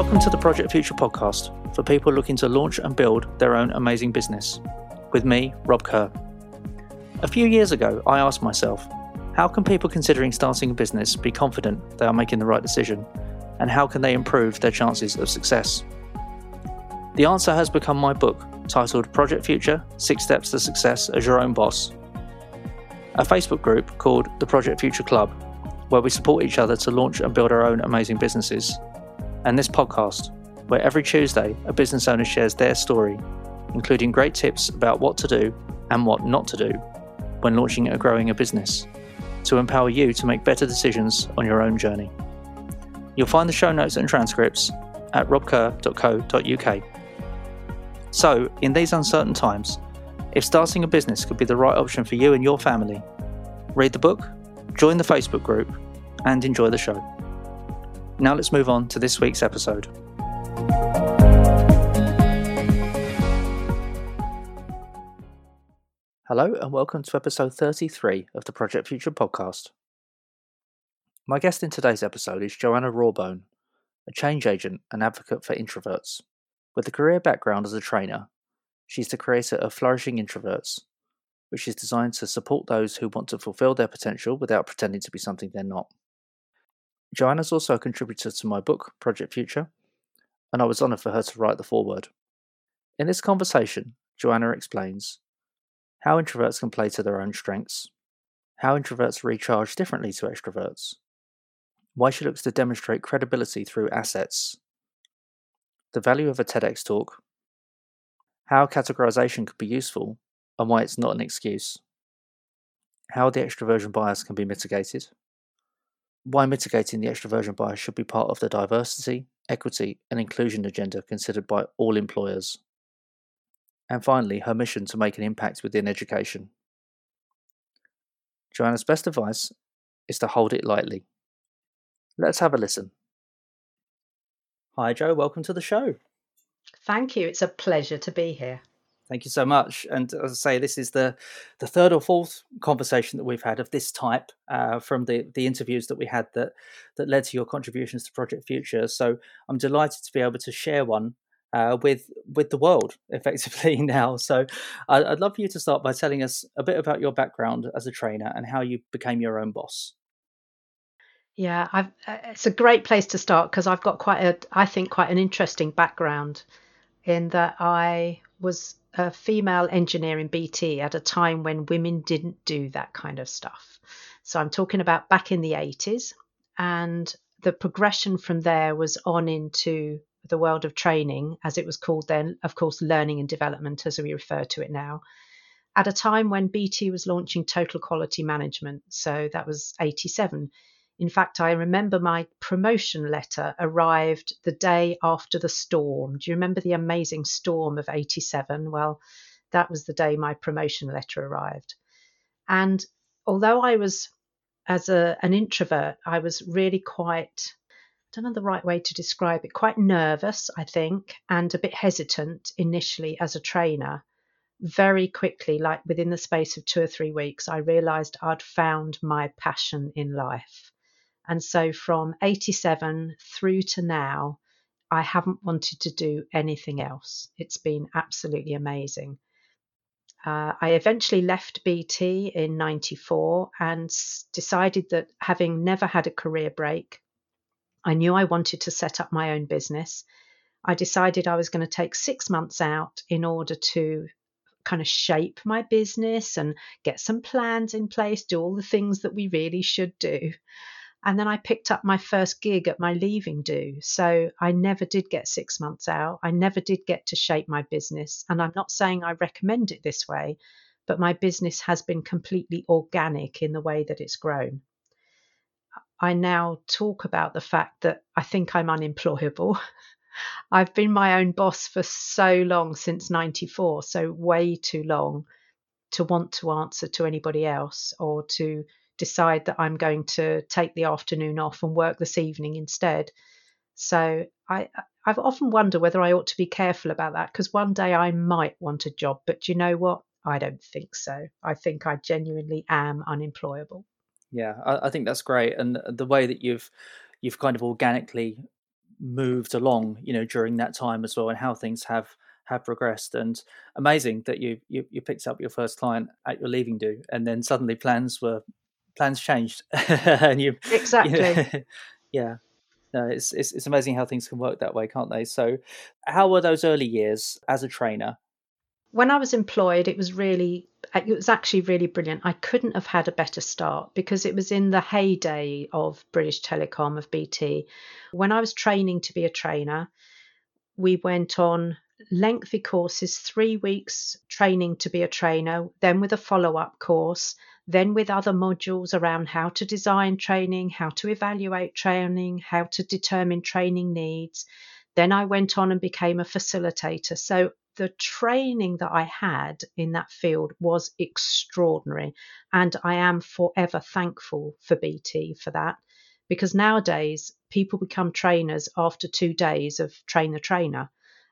Welcome to the Project Future podcast for people looking to launch and build their own amazing business. With me, Rob Kerr. A few years ago, I asked myself, how can people considering starting a business be confident they are making the right decision? And how can they improve their chances of success? The answer has become my book, titled Project Future Six Steps to Success as Your Own Boss. A Facebook group called the Project Future Club, where we support each other to launch and build our own amazing businesses and this podcast, where every Tuesday a business owner shares their story, including great tips about what to do and what not to do when launching or growing a business, to empower you to make better decisions on your own journey. You'll find the show notes and transcripts at robkerr.co.uk. So, in these uncertain times, if starting a business could be the right option for you and your family, read the book, join the Facebook group, and enjoy the show. Now let's move on to this week's episode. Hello, and welcome to episode 33 of the Project Future podcast. My guest in today's episode is Joanna Rawbone, a change agent and advocate for introverts. With a career background as a trainer, she's the creator of Flourishing Introverts, which is designed to support those who want to fulfill their potential without pretending to be something they're not. Joanna's also a contributor to my book, Project Future, and I was honoured for her to write the foreword. In this conversation, Joanna explains how introverts can play to their own strengths, how introverts recharge differently to extroverts, why she looks to demonstrate credibility through assets, the value of a TEDx talk, how categorization could be useful and why it's not an excuse, how the extroversion bias can be mitigated, why mitigating the extroversion bias should be part of the diversity, equity, and inclusion agenda considered by all employers. And finally, her mission to make an impact within education. Joanna's best advice is to hold it lightly. Let's have a listen. Hi, Joe. Welcome to the show. Thank you. It's a pleasure to be here. Thank you so much. And as I say, this is the the third or fourth conversation that we've had of this type uh, from the the interviews that we had that that led to your contributions to Project Future. So I'm delighted to be able to share one uh, with with the world effectively now. So I'd, I'd love for you to start by telling us a bit about your background as a trainer and how you became your own boss. Yeah, uh, it's a great place to start because I've got quite a, I think, quite an interesting background in that I was a female engineer in BT at a time when women didn't do that kind of stuff. So I'm talking about back in the 80s. And the progression from there was on into the world of training, as it was called then, of course, learning and development, as we refer to it now, at a time when BT was launching total quality management. So that was 87. In fact, I remember my promotion letter arrived the day after the storm. Do you remember the amazing storm of 87? Well, that was the day my promotion letter arrived. And although I was, as a, an introvert, I was really quite, I don't know the right way to describe it, quite nervous, I think, and a bit hesitant initially as a trainer. Very quickly, like within the space of two or three weeks, I realized I'd found my passion in life. And so from 87 through to now, I haven't wanted to do anything else. It's been absolutely amazing. Uh, I eventually left BT in 94 and decided that having never had a career break, I knew I wanted to set up my own business. I decided I was going to take six months out in order to kind of shape my business and get some plans in place, do all the things that we really should do. And then I picked up my first gig at my leaving do. So I never did get six months out. I never did get to shape my business. And I'm not saying I recommend it this way, but my business has been completely organic in the way that it's grown. I now talk about the fact that I think I'm unemployable. I've been my own boss for so long since 94, so way too long to want to answer to anybody else or to decide that I'm going to take the afternoon off and work this evening instead. So I I've often wondered whether I ought to be careful about that because one day I might want a job, but you know what? I don't think so. I think I genuinely am unemployable. Yeah, I, I think that's great, and the way that you've you've kind of organically moved along, you know, during that time as well, and how things have have progressed. And amazing that you you, you picked up your first client at your leaving do, and then suddenly plans were plans changed, and you exactly, you know, yeah. No, it's, it's it's amazing how things can work that way, can't they? So, how were those early years as a trainer? When I was employed, it was really uh, it was actually really brilliant. I couldn't have had a better start because it was in the heyday of British Telecom of BT. When I was training to be a trainer, we went on lengthy courses, three weeks training to be a trainer, then with a follow up course, then with other modules around how to design training, how to evaluate training, how to determine training needs. Then I went on and became a facilitator. So the training that I had in that field was extraordinary. And I am forever thankful for BT for that. Because nowadays, people become trainers after two days of train the trainer.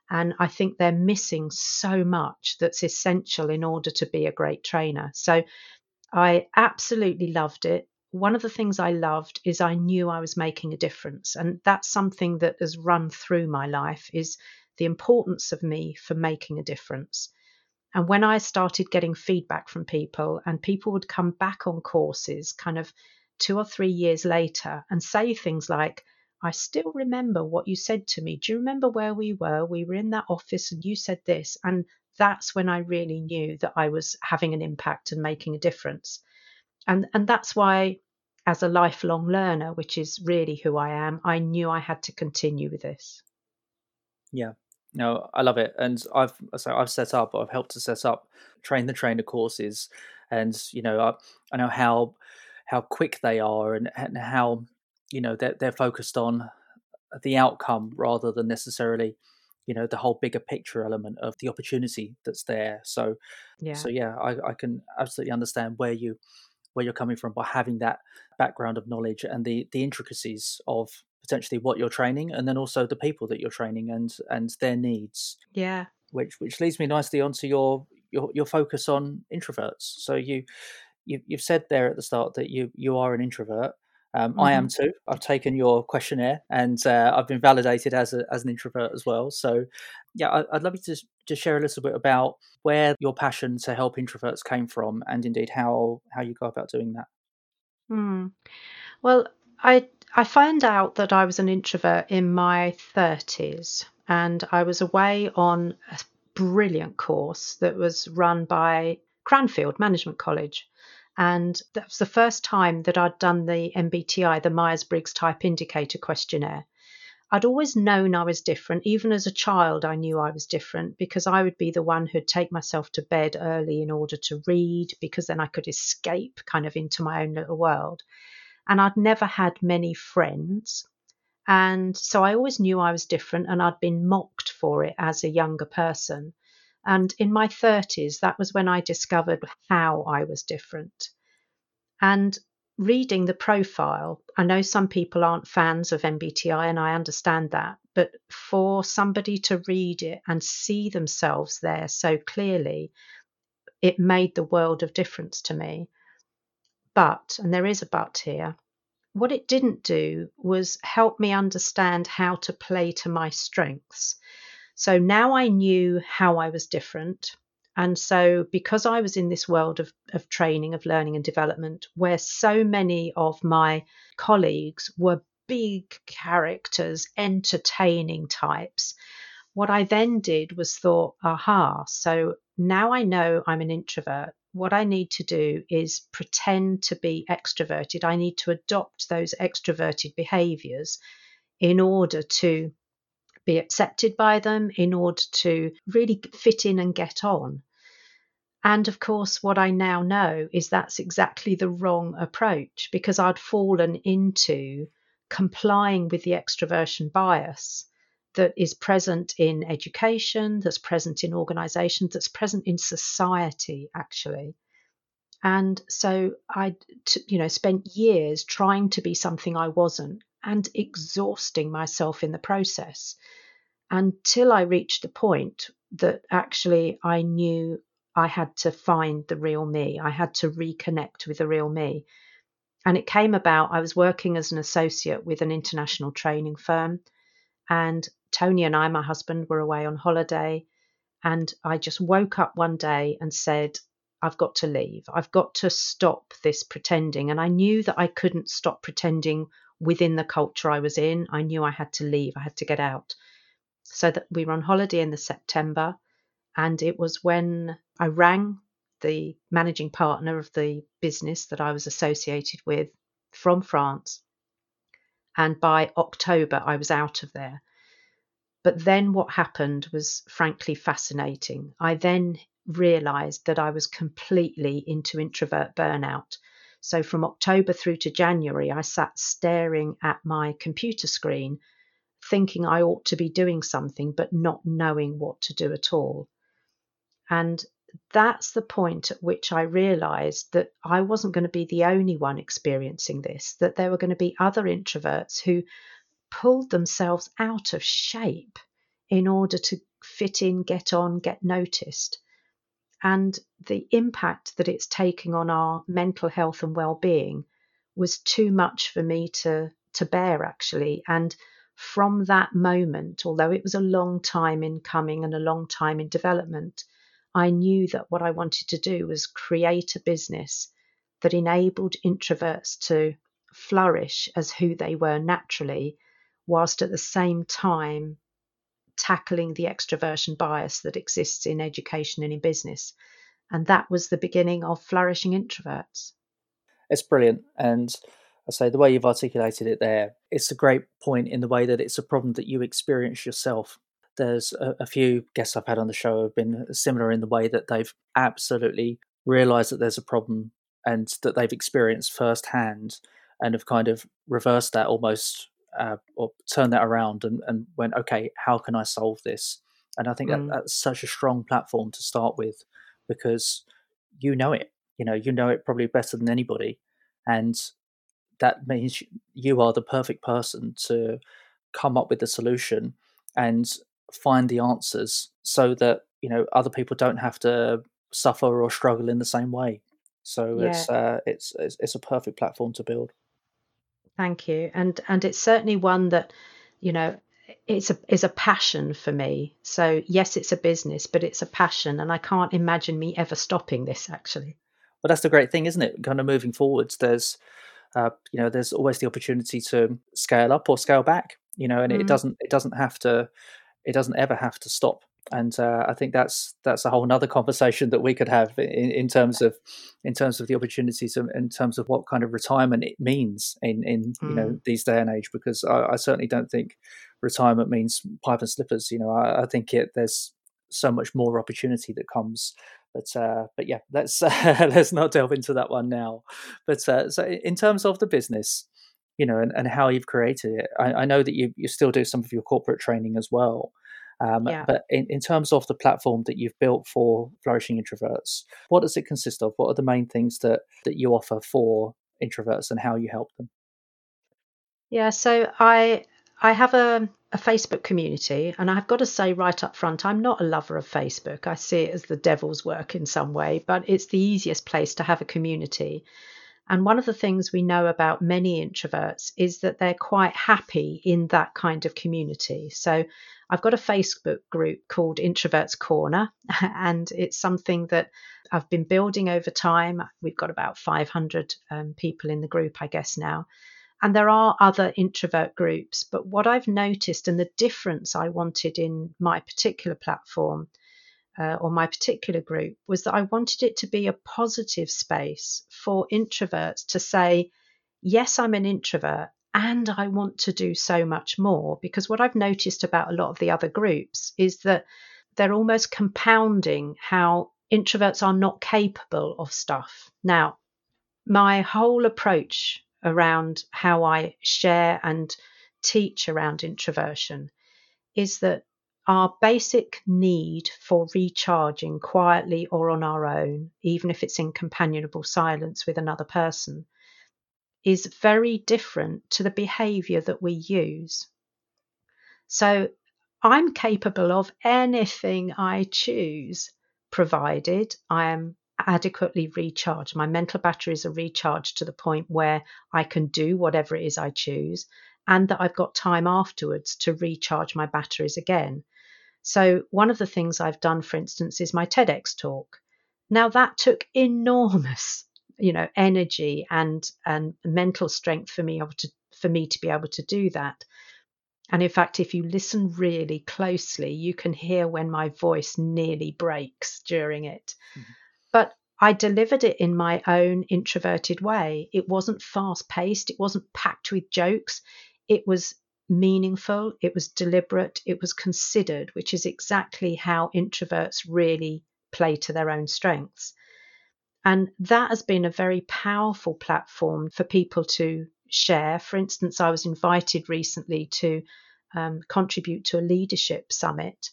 And I think they're missing so much that's essential in order to be a great trainer. So I absolutely loved it. One of the things I loved is I knew I was making a difference. And that's something that has run through my life is the importance of me for making a difference. And when I started getting feedback from people, and people would come back on courses kind of two or three years later and say things like, I still remember what you said to me. Do you remember where we were? We were in that office and you said this. And that's when I really knew that I was having an impact and making a difference. And, and that's why, as a lifelong learner, which is really who I am, I knew I had to continue with this. Yeah, no, I love it, and I've so I've set up, I've helped to set up train the trainer courses, and you know I, I know how how quick they are, and, and how you know they're they're focused on the outcome rather than necessarily you know the whole bigger picture element of the opportunity that's there. So yeah. so yeah I, I can absolutely understand where you where you're coming from by having that background of knowledge and the the intricacies of potentially what you're training and then also the people that you're training and and their needs. Yeah. Which which leads me nicely onto your your your focus on introverts. So you, you you've said there at the start that you you are an introvert um, mm-hmm. I am mm-hmm. too. I've taken your questionnaire and uh, I've been validated as a, as an introvert as well. So, yeah, I, would love you to just share a little bit about where your passion to help introverts came from, and indeed how how you go about doing that. Hmm. Well, I I found out that I was an introvert in my thirties, and I was away on a brilliant course that was run by Cranfield Management College and that was the first time that I'd done the MBTI, the Myers Briggs Type Indicator questionnaire. I'd always known I was different. Even as a child, I knew I was different because I would be the one who'd take myself to bed early in order to read, because then I could escape kind of into my own little world. And I'd never had many friends. And so I always knew I was different, and I'd been mocked for it as a younger person. And in my 30s, that was when I discovered how I was different. And reading the profile, I know some people aren't fans of MBTI, and I understand that. But for somebody to read it and see themselves there so clearly, it made the world of difference to me. But, and there is a but here, what it didn't do was help me understand how to play to my strengths. So now I knew how I was different. And so, because I was in this world of, of training, of learning and development, where so many of my colleagues were big characters, entertaining types, what I then did was thought, aha, so now I know I'm an introvert. What I need to do is pretend to be extroverted. I need to adopt those extroverted behaviors in order to be accepted by them in order to really fit in and get on. And of course, what I now know is that's exactly the wrong approach because I'd fallen into complying with the extroversion bias that is present in education, that's present in organizations, that's present in society, actually. And so I, you know, spent years trying to be something I wasn't and exhausting myself in the process until I reached the point that actually I knew I had to find the real me. I had to reconnect with the real me. And it came about, I was working as an associate with an international training firm. And Tony and I, my husband, were away on holiday. And I just woke up one day and said, I've got to leave. I've got to stop this pretending. And I knew that I couldn't stop pretending within the culture I was in. I knew I had to leave, I had to get out. So that we were on holiday in the September. And it was when I rang the managing partner of the business that I was associated with from France. And by October, I was out of there. But then what happened was frankly fascinating. I then realized that I was completely into introvert burnout. So from October through to January, I sat staring at my computer screen, thinking I ought to be doing something, but not knowing what to do at all. And that's the point at which I realized that I wasn't going to be the only one experiencing this, that there were going to be other introverts who pulled themselves out of shape in order to fit in, get on, get noticed. And the impact that it's taking on our mental health and well-being was too much for me to to bear actually. And from that moment although it was a long time in coming and a long time in development I knew that what I wanted to do was create a business that enabled introverts to flourish as who they were naturally, whilst at the same time tackling the extroversion bias that exists in education and in business. And that was the beginning of Flourishing Introverts. It's brilliant. And I say the way you've articulated it there, it's a great point in the way that it's a problem that you experience yourself there's a, a, few guests I've had on the show have been similar in the way that they've absolutely realized that there's a problem and that they've experienced firsthand and have kind of reversed that almost uh, or turned that around and, and went, okay, how can I solve this? And I think mm. that that's such a strong platform to start with because you know it, you know, you know it probably better than anybody. And that means you are the perfect person to come up with the solution and find the answers so that you know other people don't have to suffer or struggle in the same way so yeah. it's, uh, it's it's it's a perfect platform to build thank you. And and it's certainly one that you know it's a is a passion for me. So yes it's a business but it's a passion and i can't imagine me ever stopping this actually. Well that's the great thing isn't it? Kind of moving forwards there's uh, you know there's always the opportunity to scale up or scale back you know and mm. it doesn't it doesn't have to it doesn't ever have to stop and uh, I think that's that's a whole other conversation that we could have in, in terms of in terms of the opportunities and in terms of what kind of retirement it means in in mm. you know mm. these day and age because I, I, certainly don't think retirement means pipe and slippers you know I, I think it there's so much more opportunity that comes but uh, but yeah let's uh, let's not delve into that one now but uh, so in terms of the business you know, and, and how you've created it. I, I know that you, you still do some of your corporate training as well. Um, yeah. But in, in terms of the platform that you've built for flourishing introverts, what does it consist of? What are the main things that, that you offer for introverts and how you help them? Yeah, so I I have a, a Facebook community, and I've got to say right up front, I'm not a lover of Facebook. I see it as the devil's work in some way, but it's the easiest place to have a community. And one of the things we know about many introverts is that they're quite happy in that kind of community. So I've got a Facebook group called Introverts Corner, and it's something that I've been building over time. We've got about 500 um, people in the group, I guess, now. And there are other introvert groups, but what I've noticed and the difference I wanted in my particular platform uh, or my particular group was that I wanted it to be a positive space for introverts to say, yes, I'm an introvert and I want to do so much more. Because what I've noticed about a lot of the other groups is that they're almost compounding how introverts are not capable of stuff. Now, my whole approach around how I share and teach around introversion is that our basic need for recharging quietly or on our own, even if it's in companionable silence with another person, is very different to the behavior that we use. So I'm capable of anything I choose, provided I am adequately recharged. My mental batteries are recharged to the point where I can do whatever it is I choose and that I've got time afterwards to recharge my batteries again. So, one of the things I've done, for instance, is my TEDx talk. Now, that took enormous, you know, energy and and mental strength for me to for me to be able to do that. And in fact, if you listen really closely, you can hear when my voice nearly breaks during it. Mm-hmm. But I delivered it in my own introverted way. It wasn't fast paced, it wasn't packed with jokes. It was meaningful, it was deliberate, it was considered, which is exactly how introverts really play to their own strengths. And that has been a very powerful platform for people to share. For instance, I was invited recently to um, contribute to a leadership summit,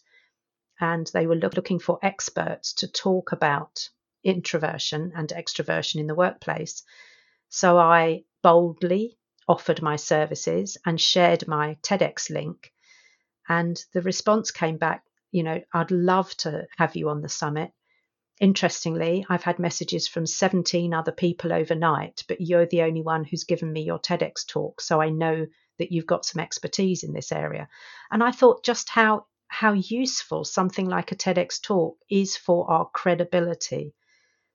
and they were look, looking for experts to talk about introversion and extroversion in the workplace. So I boldly offered my services and shared my TEDx link. And the response came back, you know, I'd love to have you on the summit. Interestingly, I've had messages from 17 other people overnight, but you're the only one who's given me your TEDx talk. So I know that you've got some expertise in this area. And I thought just how how useful something like a TEDx talk is for our credibility.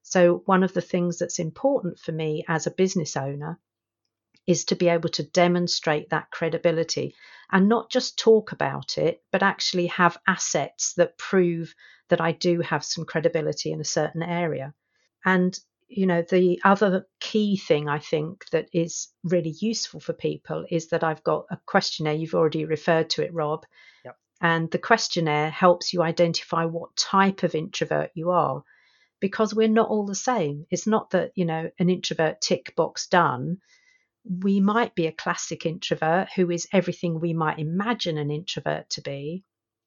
So one of the things that's important for me as a business owner is to be able to demonstrate that credibility and not just talk about it, but actually have assets that prove that I do have some credibility in a certain area. And, you know, the other key thing I think that is really useful for people is that I've got a questionnaire. You've already referred to it, Rob. Yep. And the questionnaire helps you identify what type of introvert you are because we're not all the same. It's not that, you know, an introvert tick box done. We might be a classic introvert who is everything we might imagine an introvert to be,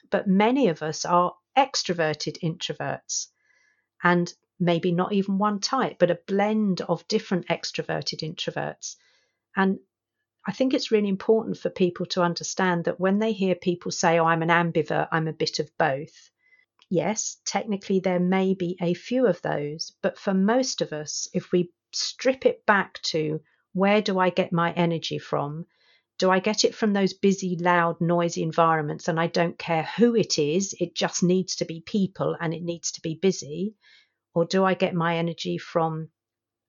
but many of us are extroverted introverts and maybe not even one type, but a blend of different extroverted introverts. And I think it's really important for people to understand that when they hear people say, Oh, I'm an ambivert, I'm a bit of both. Yes, technically there may be a few of those, but for most of us, if we strip it back to where do I get my energy from, do I get it from those busy, loud, noisy environments and I don't care who it is, it just needs to be people and it needs to be busy? Or do I get my energy from,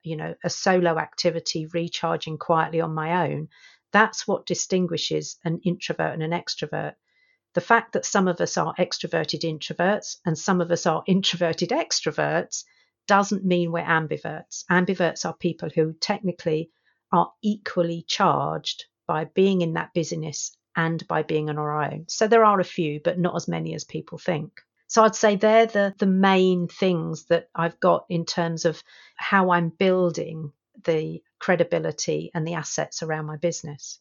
you know, a solo activity, recharging quietly on my own? That's what distinguishes an introvert and an extrovert. The fact that some of us are extroverted introverts and some of us are introverted extroverts doesn't mean we're ambiverts. Ambiverts are people who technically are equally charged by being in that business and by being on our own. So there are a few, but not as many as people think. So I'd say they're the, the main things that I've got in terms of how I'm building the credibility and the assets around my business.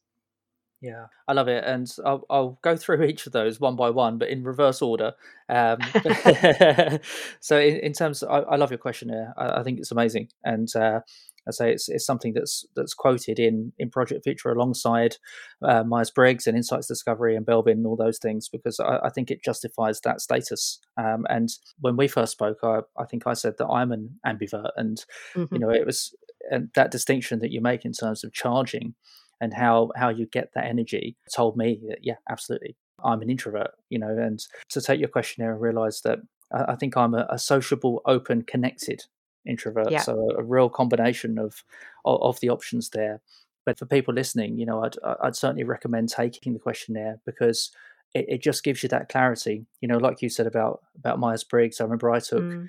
Yeah, I love it, and I'll, I'll go through each of those one by one, but in reverse order. Um, so, in, in terms, of, I, I, love your question here. I, I, think it's amazing, and uh, I say it's, it's something that's that's quoted in in Project Future alongside uh, Myers Briggs and Insights Discovery and Belbin and all those things because I, I think it justifies that status. Um, and when we first spoke, I, I think I said that I'm an ambivert, and mm-hmm. you know it was and that distinction that you make in terms of charging and how how you get that energy told me that yeah absolutely i'm an introvert you know and to take your questionnaire and realize that i, I think i'm a, a, sociable open connected introvert. Yeah. So a, real combination of, of, of the options there. But for people listening, you know, I'd I'd certainly recommend taking the questionnaire because it, it just gives you that clarity. You know, like you said about about Myers Briggs. I remember I took mm.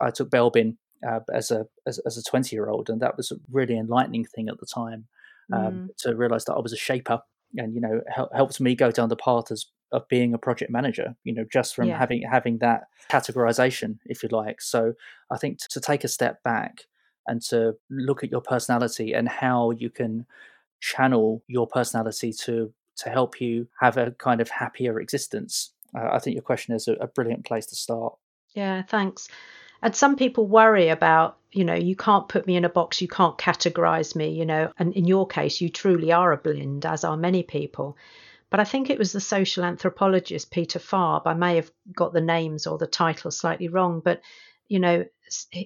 I took Belbin uh, as a as, as a twenty year old, and that was a really enlightening thing at the time um, mm. to realize that I was a shaper, and you know, hel- helped me go down the path as of being a project manager you know just from yeah. having having that categorization if you like. So i think to take a step back and to look at your personality and how you can channel your personality to to help you have a kind of happier existence uh, i think your question is a, a brilliant place to start. Yeah thanks. And some people worry about you know you can't put me in a box you can't categorize me you know? And in your case you truly are a blend as are many people but I think it was the social anthropologist Peter Farb. I may have got the names or the title slightly wrong, but you know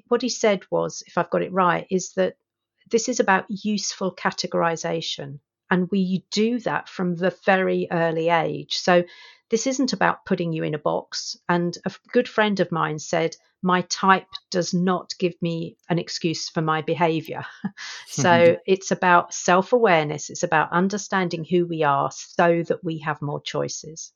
what he said was, if I've got it right, is that this is about useful categorization. And we do that from the very early age. So this isn't about putting you in a box. And a good friend of mine said, My type does not give me an excuse for my behavior. so mm-hmm. it's about self awareness, it's about understanding who we are so that we have more choices.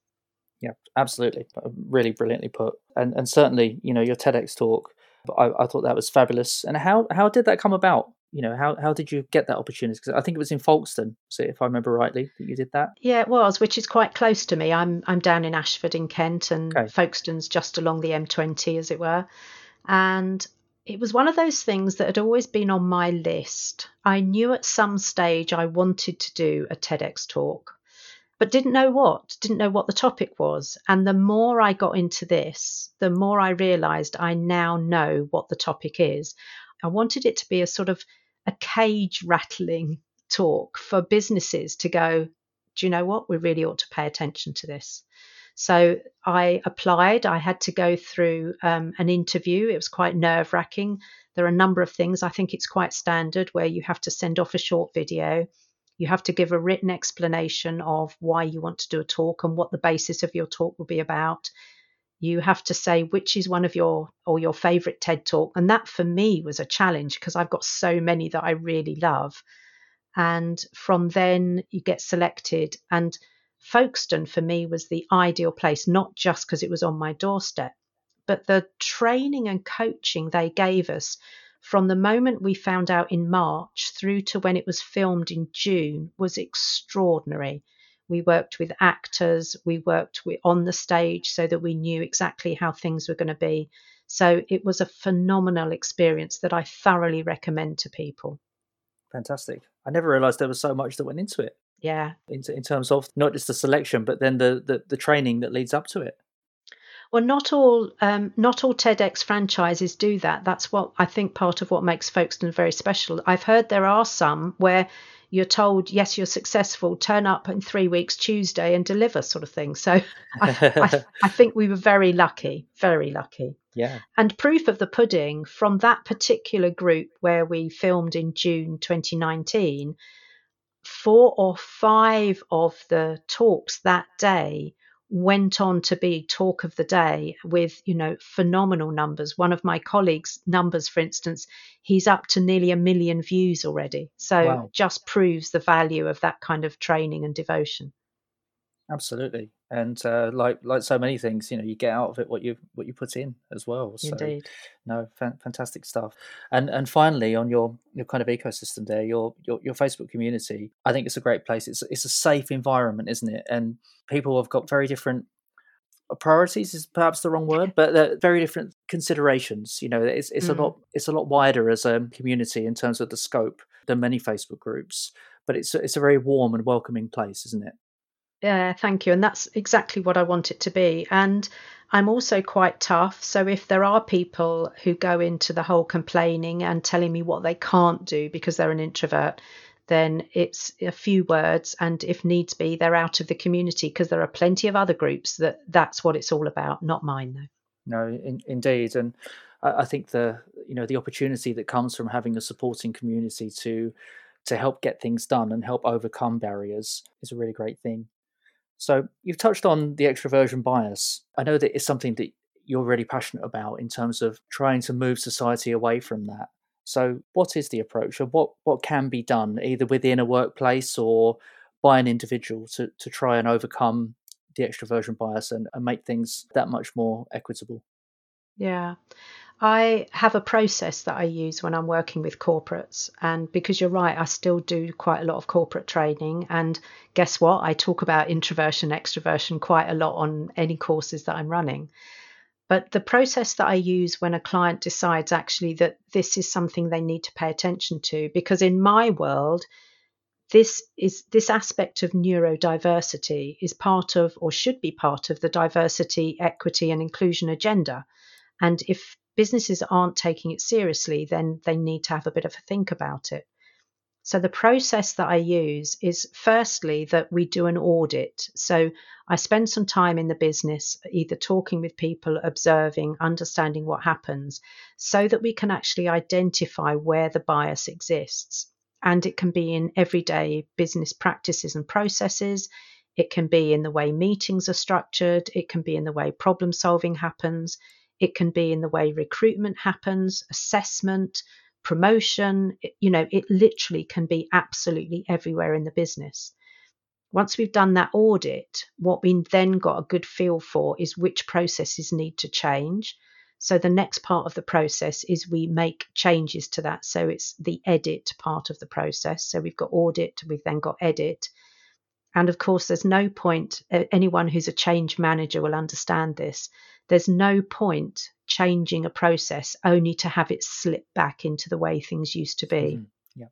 Yeah, absolutely. Really brilliantly put. And and certainly, you know, your TEDx talk, I, I thought that was fabulous. And how how did that come about? You know, how how did you get that opportunity? Because I think it was in Folkestone, so if I remember rightly, that you did that. Yeah, it was, which is quite close to me. I'm I'm down in Ashford in Kent, and okay. Folkestone's just along the M20, as it were. And it was one of those things that had always been on my list. I knew at some stage I wanted to do a TEDx talk but didn't know what, didn't know what the topic was. And the more I got into this, the more I realized I now know what the topic is. I wanted it to be a sort of a cage rattling talk for businesses to go, do you know what? We really ought to pay attention to this. So I applied. I had to go through um, an interview. It was quite nerve wracking. There are a number of things. I think it's quite standard where you have to send off a short video you have to give a written explanation of why you want to do a talk and what the basis of your talk will be about. You have to say which is one of your or your favorite TED talk. And that for me was a challenge because I've got so many that I really love. And from then you get selected. And Folkestone for me was the ideal place, not just because it was on my doorstep, but the training and coaching they gave us from the moment we found out in March through to when it was filmed in June was extraordinary. We worked with actors, we worked with, on the stage so that we knew exactly how things were going to be. So it was a phenomenal experience that I thoroughly recommend to people. Fantastic. I never realized there was so much that went into it. Yeah. In, in terms of not just the selection, but then the, the, the training that leads up to it. Well, not all um, not all TEDx franchises do that. That's what I think part of what makes Folkestone very special. I've heard there are some where you're told, yes, you're successful, turn up in three weeks Tuesday and deliver, sort of thing. So I, I, I think we were very lucky, very lucky. Yeah. And proof of the pudding from that particular group where we filmed in June 2019, four or five of the talks that day went on to be talk of the day with you know phenomenal numbers. One of my colleagues numbers for instance he's up to nearly a million views already. So wow. just proves the value of that kind of training and devotion. Absolutely and uh, like like so many things you know you get out of it what you what you put in as well. So Indeed. no fa- fantastic stuff. And and finally on your your kind of ecosystem there your, your your facebook community i think it's a great place. It's it's a safe environment isn't it? And people have got very different uh, priorities is perhaps the wrong word but they're very different considerations you know it's it's mm. a lot it's a lot wider as a community in terms of the scope than many facebook groups. But it's it's a very warm and welcoming place isn't it yeah, thank you. And that's exactly what I want it to be. And I'm also quite tough. So if there are people who go into the whole complaining and telling me what they can't do because they're an introvert, then it's a few words. And if needs be, they're out of the community because there are plenty of other groups that that's what it's all about, not mine, though. No, in, indeed. And I, I think the, you know, the opportunity that comes from having a supporting community to, to help get things done and help overcome barriers is a really great thing. So you've touched on the extroversion bias. I know that it's something that you're really passionate about in terms of trying to move society away from that. So what is the approach or what, what can be done either within a workplace or by an individual to, to try and overcome the extroversion bias and, and make things that much more equitable? Yeah. I have a process that I use when I'm working with corporates. And because you're right, I still do quite a lot of corporate training. And guess what? I talk about introversion, extroversion quite a lot on any courses that I'm running. But the process that I use when a client decides actually that this is something they need to pay attention to, because in my world, this is this aspect of neurodiversity is part of or should be part of the diversity, equity, and inclusion agenda. And if businesses aren't taking it seriously, then they need to have a bit of a think about it. So, the process that I use is firstly that we do an audit. So, I spend some time in the business, either talking with people, observing, understanding what happens, so that we can actually identify where the bias exists. And it can be in everyday business practices and processes. It can be in the way meetings are structured. It can be in the way problem solving happens. It can be in the way recruitment happens, assessment, promotion. You know, it literally can be absolutely everywhere in the business. Once we've done that audit, what we then got a good feel for is which processes need to change so the next part of the process is we make changes to that. So it's the edit part of the process. So we've got audit, we've then got edit. And of course, there's no point, anyone who's a change manager will understand this. There's no point changing a process only to have it slip back into the way things used to be. Mhm. Yeah.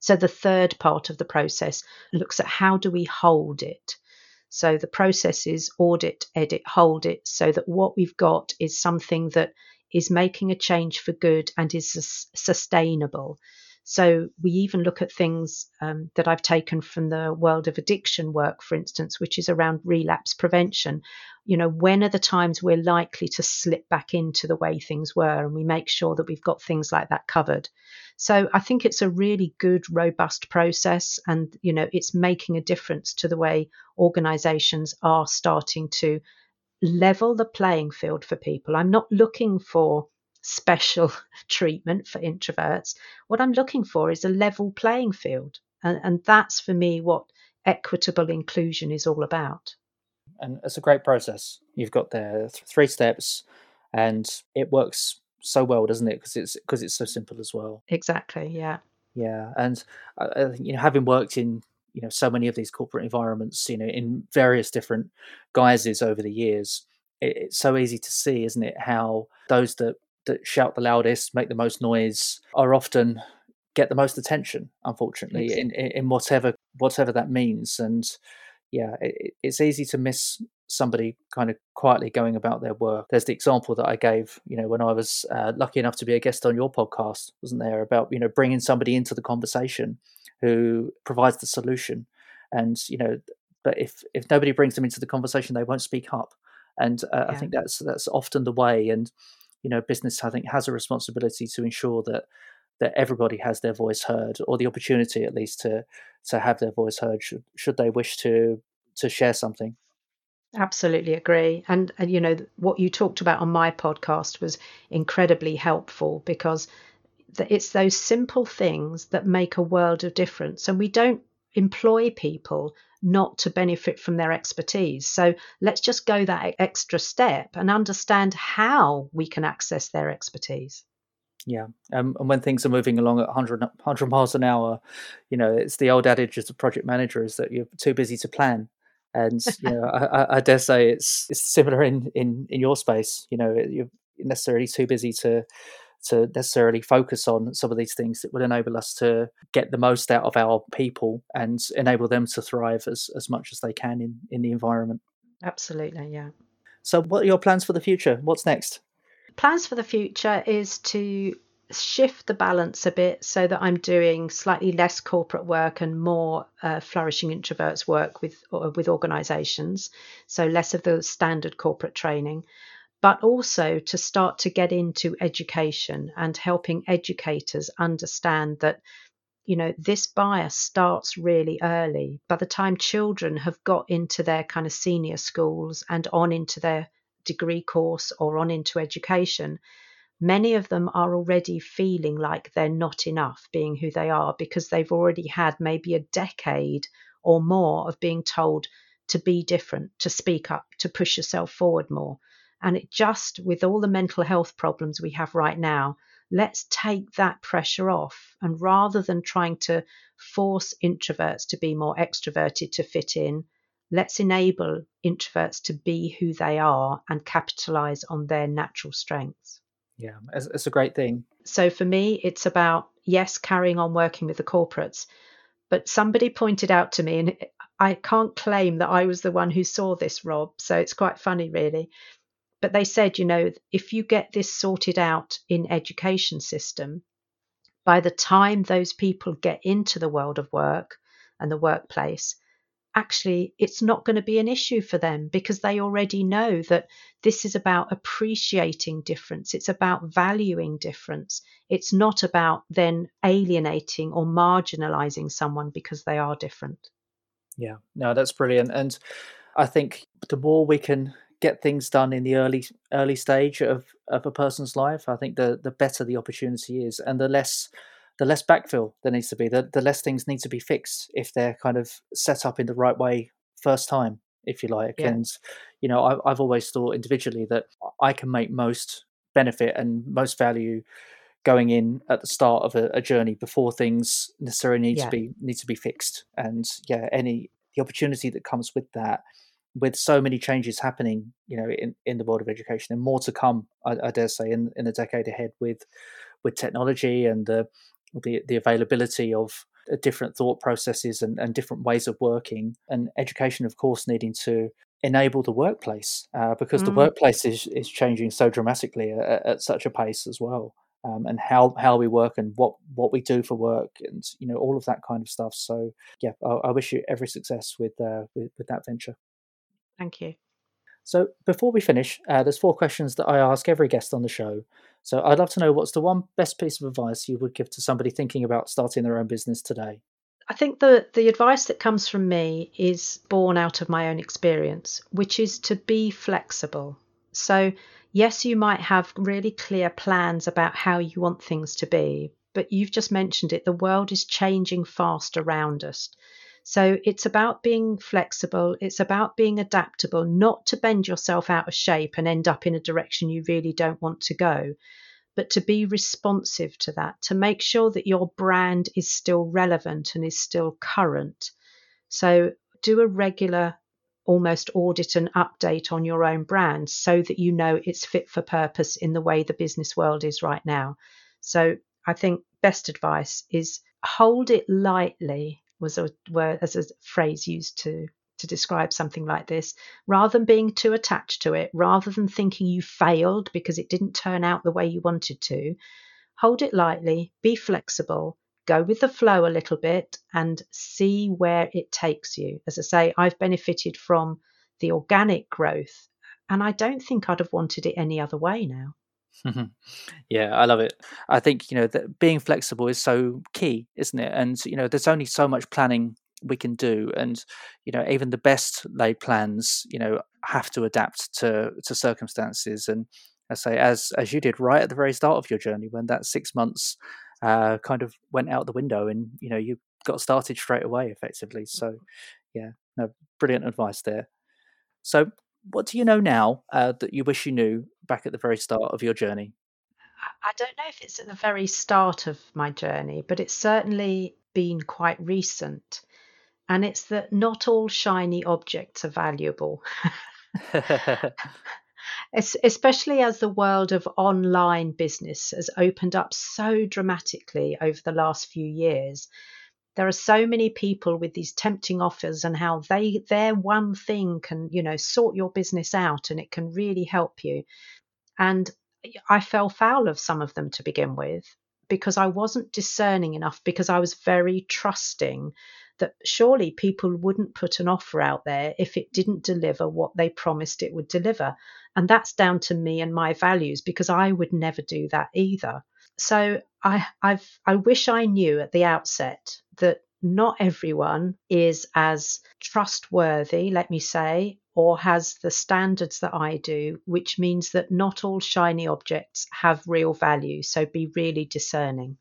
So the third part of the process looks at how do we hold it? So the process is audit, edit, hold it so that what we've got is something that is making a change for good and is sustainable. So we even look at things um, that I've taken from the world of addiction work, for instance, which is around relapse prevention. You know, when are the times we're likely to slip back into the way things were? And we make sure that we've got things like that covered. So I think it's a really good, robust process, and you know, it's making a difference to the way organisations are starting to level the playing field for people. I'm not looking for special treatment for introverts. What I'm looking for is a level playing field. And, and that's for me what equitable inclusion is all about. And it's a great process. You've got the th- three steps, and it works so well, doesn't it? Because it's because it's so simple as well. Exactly. Yeah. Yeah, and I you know, having worked in you know so many of these corporate environments, you know, in various different guises over the years, it, it's so easy to see, isn't it, how those that that shout the loudest, make the most noise, are often get the most attention. Unfortunately, in, in, in whatever whatever that means, and yeah, it, it's easy to miss somebody kind of quietly going about their work. There's the example that I gave, you know, when I was uh, lucky enough to be a guest on your podcast, wasn't there, about you know bringing somebody into the conversation who provides the solution, and you know, but if if nobody brings them into the conversation, they won't speak up, and uh, yeah. I think that's that's often the way, and you know, business I think has a responsibility to ensure that that everybody has their voice heard, or the opportunity at least to to have their voice heard, should should they wish to to share something. Absolutely agree. And, and you know what you talked about on my podcast was incredibly helpful because it's those simple things that make a world of difference. And we don't employ people not to benefit from their expertise. So let's just go that extra step and understand how we can access their expertise. Yeah, um, and when things are moving along at 100, 100 miles an hour, you know, it's the old adage as a project manager is that you're too busy to plan. And you know, I, I, dare say it's it's similar in, in, in your space. You know, you're necessarily too busy to to necessarily focus on some of these things that would enable us to get the most out of our people and enable them to thrive as, as much as they can in, in the environment. Absolutely, yeah. So, what are your plans for the future? What's next? Plans for the future is to shift the balance a bit so that I'm doing slightly less corporate work and more uh, flourishing introverts work with uh, with organisations. So less of the standard corporate training, but also to start to get into education and helping educators understand that you know this bias starts really early by the time children have got into their kind of senior schools and on into their degree course or on into education many of them are already feeling like they're not enough being who they are because they've already had maybe a decade or more of being told to be different, to speak up, to push yourself forward more. And it just, with all the mental health problems we have right now, let's take that pressure off. And rather than trying to force introverts to be more extroverted to fit in, let's enable introverts to be who they are and capitalize on their natural strengths. Yeah, it's, it's a great thing. So for me, it's about, yes, carrying on working with the corporates. But somebody pointed out to me, and I can't claim that I was the one who saw this, Rob. So it's quite funny, really. But they said, you know, if you get this sorted out in education system, by the time those people get into the world of work and the workplace, actually it's not going to be an issue for them because they already know that this is about appreciating difference. It's about valuing difference. It's not about then alienating or marginalizing someone because they are different. Yeah, no, that's brilliant. And I think the more we can get things done in the early early stage of, of a person's life, I think the the better the opportunity is and the less the less backfill there needs to be, the, the less things need to be fixed if they're kind of set up in the right way first time, if you like. Yeah. And, you know, I, I've always thought individually that I can make most benefit and most value going in at the start of a, a journey before things necessarily need yeah. to be need to be fixed. And yeah, any the opportunity that comes with that, with so many changes happening, you know, in, in the world of education and more to come, I, I dare say, in, in the decade ahead with with technology and the the, the availability of uh, different thought processes and, and different ways of working, and education, of course, needing to enable the workplace uh, because mm. the workplace is, is changing so dramatically at, at such a pace as well. Um, and how, how we work and what, what we do for work and you know all of that kind of stuff. So yeah, I, I wish you every success with, uh, with with that venture. Thank you. So before we finish, uh, there's four questions that I ask every guest on the show. So I'd love to know what's the one best piece of advice you would give to somebody thinking about starting their own business today? I think the the advice that comes from me is born out of my own experience, which is to be flexible. So, yes, you might have really clear plans about how you want things to be, but you've just mentioned it, the world is changing fast around us. So it's about being flexible, it's about being adaptable, not to bend yourself out of shape and end up in a direction you really don't want to go, but to be responsive to that, to make sure that your brand is still relevant and is still current. So do a regular almost audit and update on your own brand so that you know it's fit for purpose in the way the business world is right now. So I think best advice is hold it lightly was a were as a phrase used to to describe something like this. Rather than being too attached to it rather than thinking you failed because it didn't turn out the way you wanted to hold it lightly be flexible go with the flow a little bit and see where it takes you. As i say i've benefited from the organic growth and i don't think i'd have wanted it any other way now yeah, I love it. I think you know that being flexible is so key, isn't it? And you know, there's only so much planning we can do, and you know, even the best laid plans, you know, have to adapt to to circumstances. And I say, as as you did right at the very start of your journey, when that six months uh, kind of went out the window, and you know, you got started straight away, effectively. So, yeah, no, brilliant advice there. So, what do you know now uh, that you wish you knew back at the very start of your journey? I don't know if it's at the very start of my journey, but it's certainly been quite recent. And it's that not all shiny objects are valuable. Especially as the world of online business has opened up so dramatically over the last few years there are so many people with these tempting offers and how they their one thing can you know sort your business out and it can really help you. And i fell foul of some of them to begin with because i wasn't discerning enough because i was very trusting that surely people wouldn't put an offer out there if it didn't deliver what they promised it would deliver. And that's down to me and my values because i would never do that either. So I, I've, I wish I knew at the outset that not everyone is as trustworthy, let me say, or has the standards that I do, which means that not all shiny objects have real value. So be really discerning.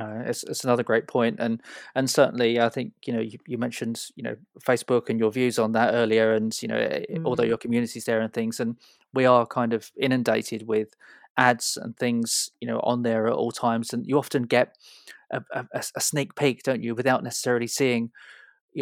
Uh, it's, it's another great point, and and certainly I think you know you, you mentioned you know Facebook and your views on that earlier, and you know mm. although your community's there and things, and we are kind of inundated with ads and things you know on there at all times and you often get a, a, a sneak peek don't you without necessarily seeing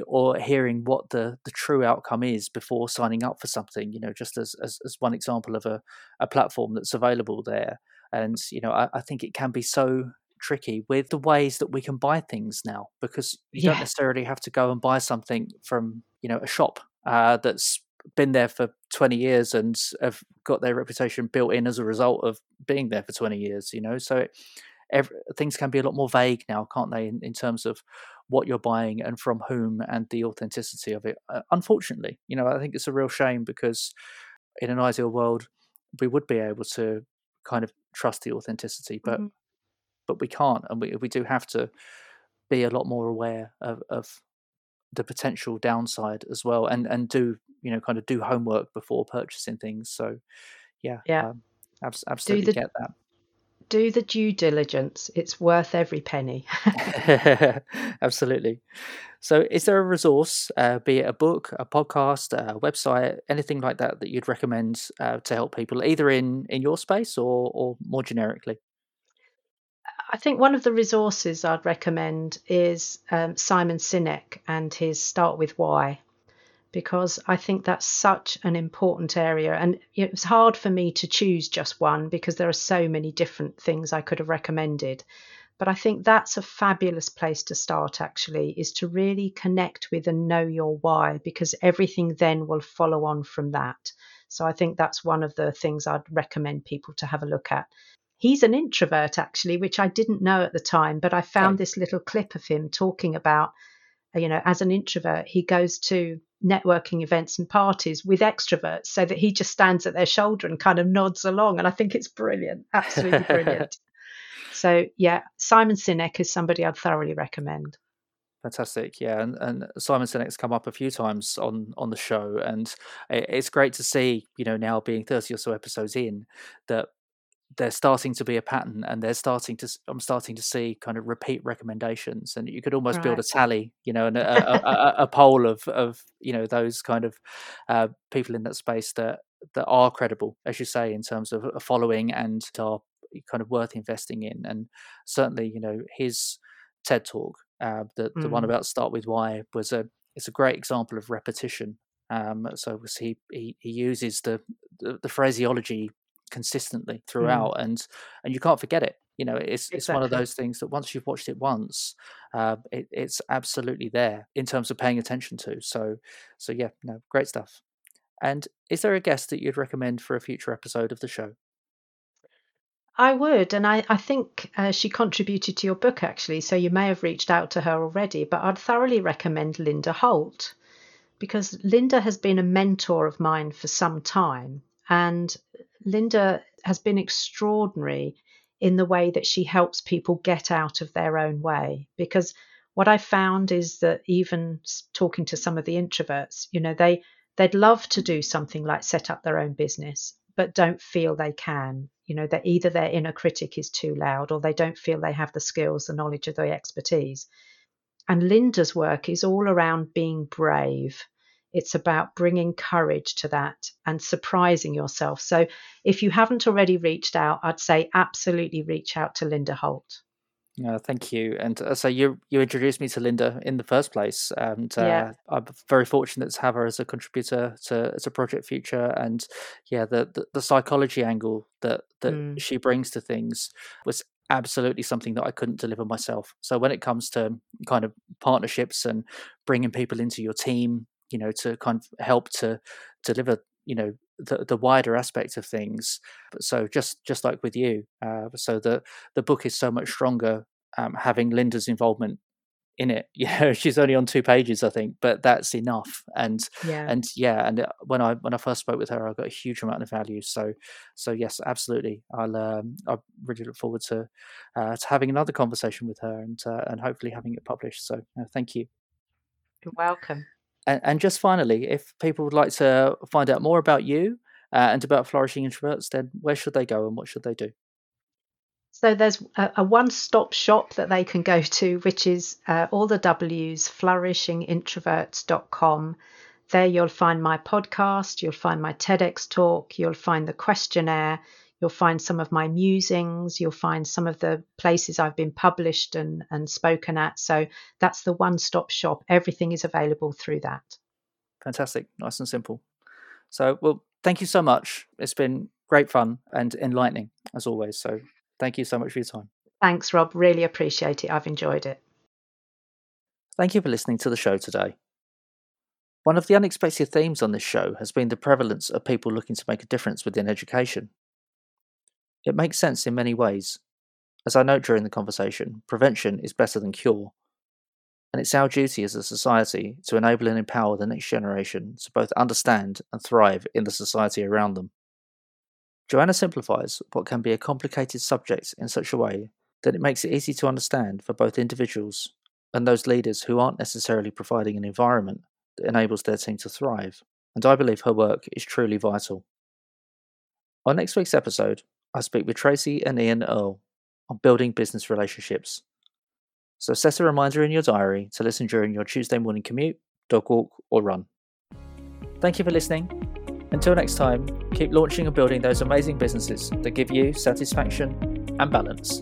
or hearing what the the true outcome is before signing up for something you know just as as, as one example of a, a platform that's available there and you know I, I think it can be so tricky with the ways that we can buy things now because you yeah. don't necessarily have to go and buy something from you know a shop uh, that's been there for 20 years and have got their reputation built in as a result of being there for 20 years you know so it, every, things can be a lot more vague now, can't they, in, in terms of what you're buying and from whom and the authenticity of it. Uh, unfortunately, you know, I think it's a real shame because in an ideal world, we would be able to kind of trust the authenticity, but mm-hmm. but we can't, and we we do have to be a lot more aware of, of the potential downside as well, and and do you know kind of do homework before purchasing things. So yeah, yeah, um, absolutely the, get that do the due diligence. It's worth every penny. Absolutely. So, is there a resource, uh, be it a book, a podcast, a website, anything like that, that you'd recommend uh, to help people, either in in your space or or more generically? I think one of the resources I'd recommend is um, Simon Sinek and his Start with Why because I think that's such an important area. And it was hard for me to choose just one because there are so many different things I could have recommended. But I think that's a fabulous place to start, actually, is to really connect with and know your why, because everything then will follow on from that. So I think that's one of the things I'd recommend people to have a look at. He's an introvert, actually, which I didn't know at the time, but I found this little clip of him talking about, you know, as an introvert, he goes to networking events and parties with extroverts so that he just stands at their shoulder and kind of nods along. And I think it's brilliant, absolutely brilliant. so, yeah, Simon Sinek is somebody I'd thoroughly recommend. Fantastic, yeah, and, and Simon Sinek's come up a few times on on the show, and eh, it's great to see, you know, now being thirty or so episodes in, that there's starting to be a pattern and they're starting to i'm starting to see kind of repeat recommendations and you could almost right. build a tally you know and a, a, a, a, poll of of you know those kind of uh, people in that space that that are credible as you say in terms of a following and are kind of worth investing in and certainly you know his ted talk uh, the, the mm. one about start with why was a it's a great example of repetition um, so he, he he uses the, the, the phraseology consistently mm. throughout, mm. and and you can't forget it. You know, it's exactly. it's one of those things that once you've watched it once, uh, it, it's absolutely there in terms of paying attention to. So so yeah, no, great stuff. And is there a guest that you'd recommend for a future episode of the show? I would, and I, I think uh, she contributed to your book actually, so you may have reached out to her already, but I'd thoroughly recommend Linda Holt because Linda has been a mentor of mine for some time. And Linda has been extraordinary in the way that she helps people get out of their own way. Because what I found is that even talking to some of the introverts, you know, they they'd love to do something like set up their own business, but don't feel they can. You know, that either their inner critic is too loud or they don't feel they have the skills, the knowledge, or the expertise. And Linda's work is all around being brave it's about bringing courage to that and surprising yourself. So, if you haven't already reached out, I'd say absolutely reach out to Linda Holt. Yeah, thank you. And uh, so you you introduced me to Linda in the first place, and uh, yeah. I'm very fortunate to have her as a contributor to to Project Future. And yeah, the the, the psychology angle that that mm. she brings to things was absolutely something that I couldn't deliver myself. So when it comes to kind of partnerships and bringing people into your team, you know to kind of help to deliver you know the, the wider aspect of things. So just just like with you uh, so the the book is so much stronger um, having linda's involvement in it. You know she's only on two pages i think but that's enough. And yeah. and yeah and uh, when i when i first spoke with her i got a huge amount of value. So so yes absolutely. I'll um, i really look forward to uh, to having another conversation with her and uh, and hopefully having it published. So uh, thank you. You're welcome and, and just finally, if people would like to find out more about you uh, and about Flourishing Introverts, then where should they go and what should they do? So there's a, a one-stop shop that they can go to, which is uh, all the W's, flourishingintroverts.com. There you'll find my podcast, you'll find my TEDx talk, you'll find the questionnaire, You'll find some of my musings. You'll find some of the places I've been published and, and spoken at. So that's the one stop shop. Everything is available through that. Fantastic. Nice and simple. So, well, thank you so much. It's been great fun and enlightening as always. So, thank you so much for your time. Thanks, Rob. Really appreciate it. I've enjoyed it. Thank you for listening to the show today. One of the unexpected themes on this show has been the prevalence of people looking to make a difference within education. It makes sense in many ways. As I note during the conversation, prevention is better than cure, and it's our duty as a society to enable and empower the next generation to both understand and thrive in the society around them. Joanna simplifies what can be a complicated subject in such a way that it makes it easy to understand for both individuals and those leaders who aren't necessarily providing an environment that enables their team to thrive, and I believe her work is truly vital. On next week's episode, I speak with Tracy and Ian Earle on building business relationships. So set a reminder in your diary to listen during your Tuesday morning commute, dog walk, or run. Thank you for listening. Until next time, keep launching and building those amazing businesses that give you satisfaction and balance.